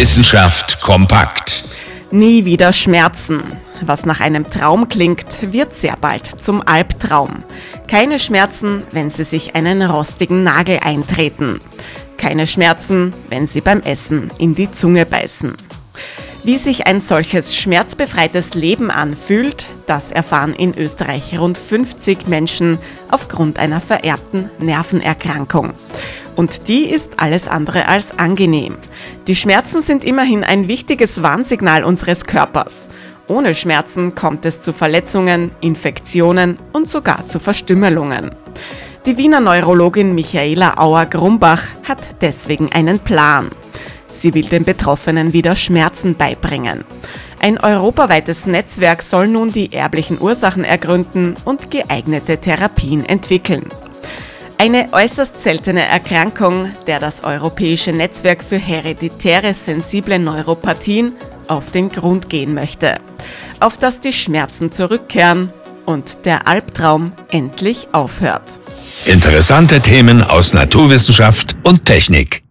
Wissenschaft kompakt. Nie wieder Schmerzen. Was nach einem Traum klingt, wird sehr bald zum Albtraum. Keine Schmerzen, wenn Sie sich einen rostigen Nagel eintreten. Keine Schmerzen, wenn Sie beim Essen in die Zunge beißen. Wie sich ein solches schmerzbefreites Leben anfühlt, das erfahren in Österreich rund 50 Menschen aufgrund einer vererbten Nervenerkrankung. Und die ist alles andere als angenehm. Die Schmerzen sind immerhin ein wichtiges Warnsignal unseres Körpers. Ohne Schmerzen kommt es zu Verletzungen, Infektionen und sogar zu Verstümmelungen. Die Wiener Neurologin Michaela Auer-Grumbach hat deswegen einen Plan. Sie will den Betroffenen wieder Schmerzen beibringen. Ein europaweites Netzwerk soll nun die erblichen Ursachen ergründen und geeignete Therapien entwickeln. Eine äußerst seltene Erkrankung, der das Europäische Netzwerk für hereditäre sensible Neuropathien auf den Grund gehen möchte, auf das die Schmerzen zurückkehren und der Albtraum endlich aufhört. Interessante Themen aus Naturwissenschaft und Technik.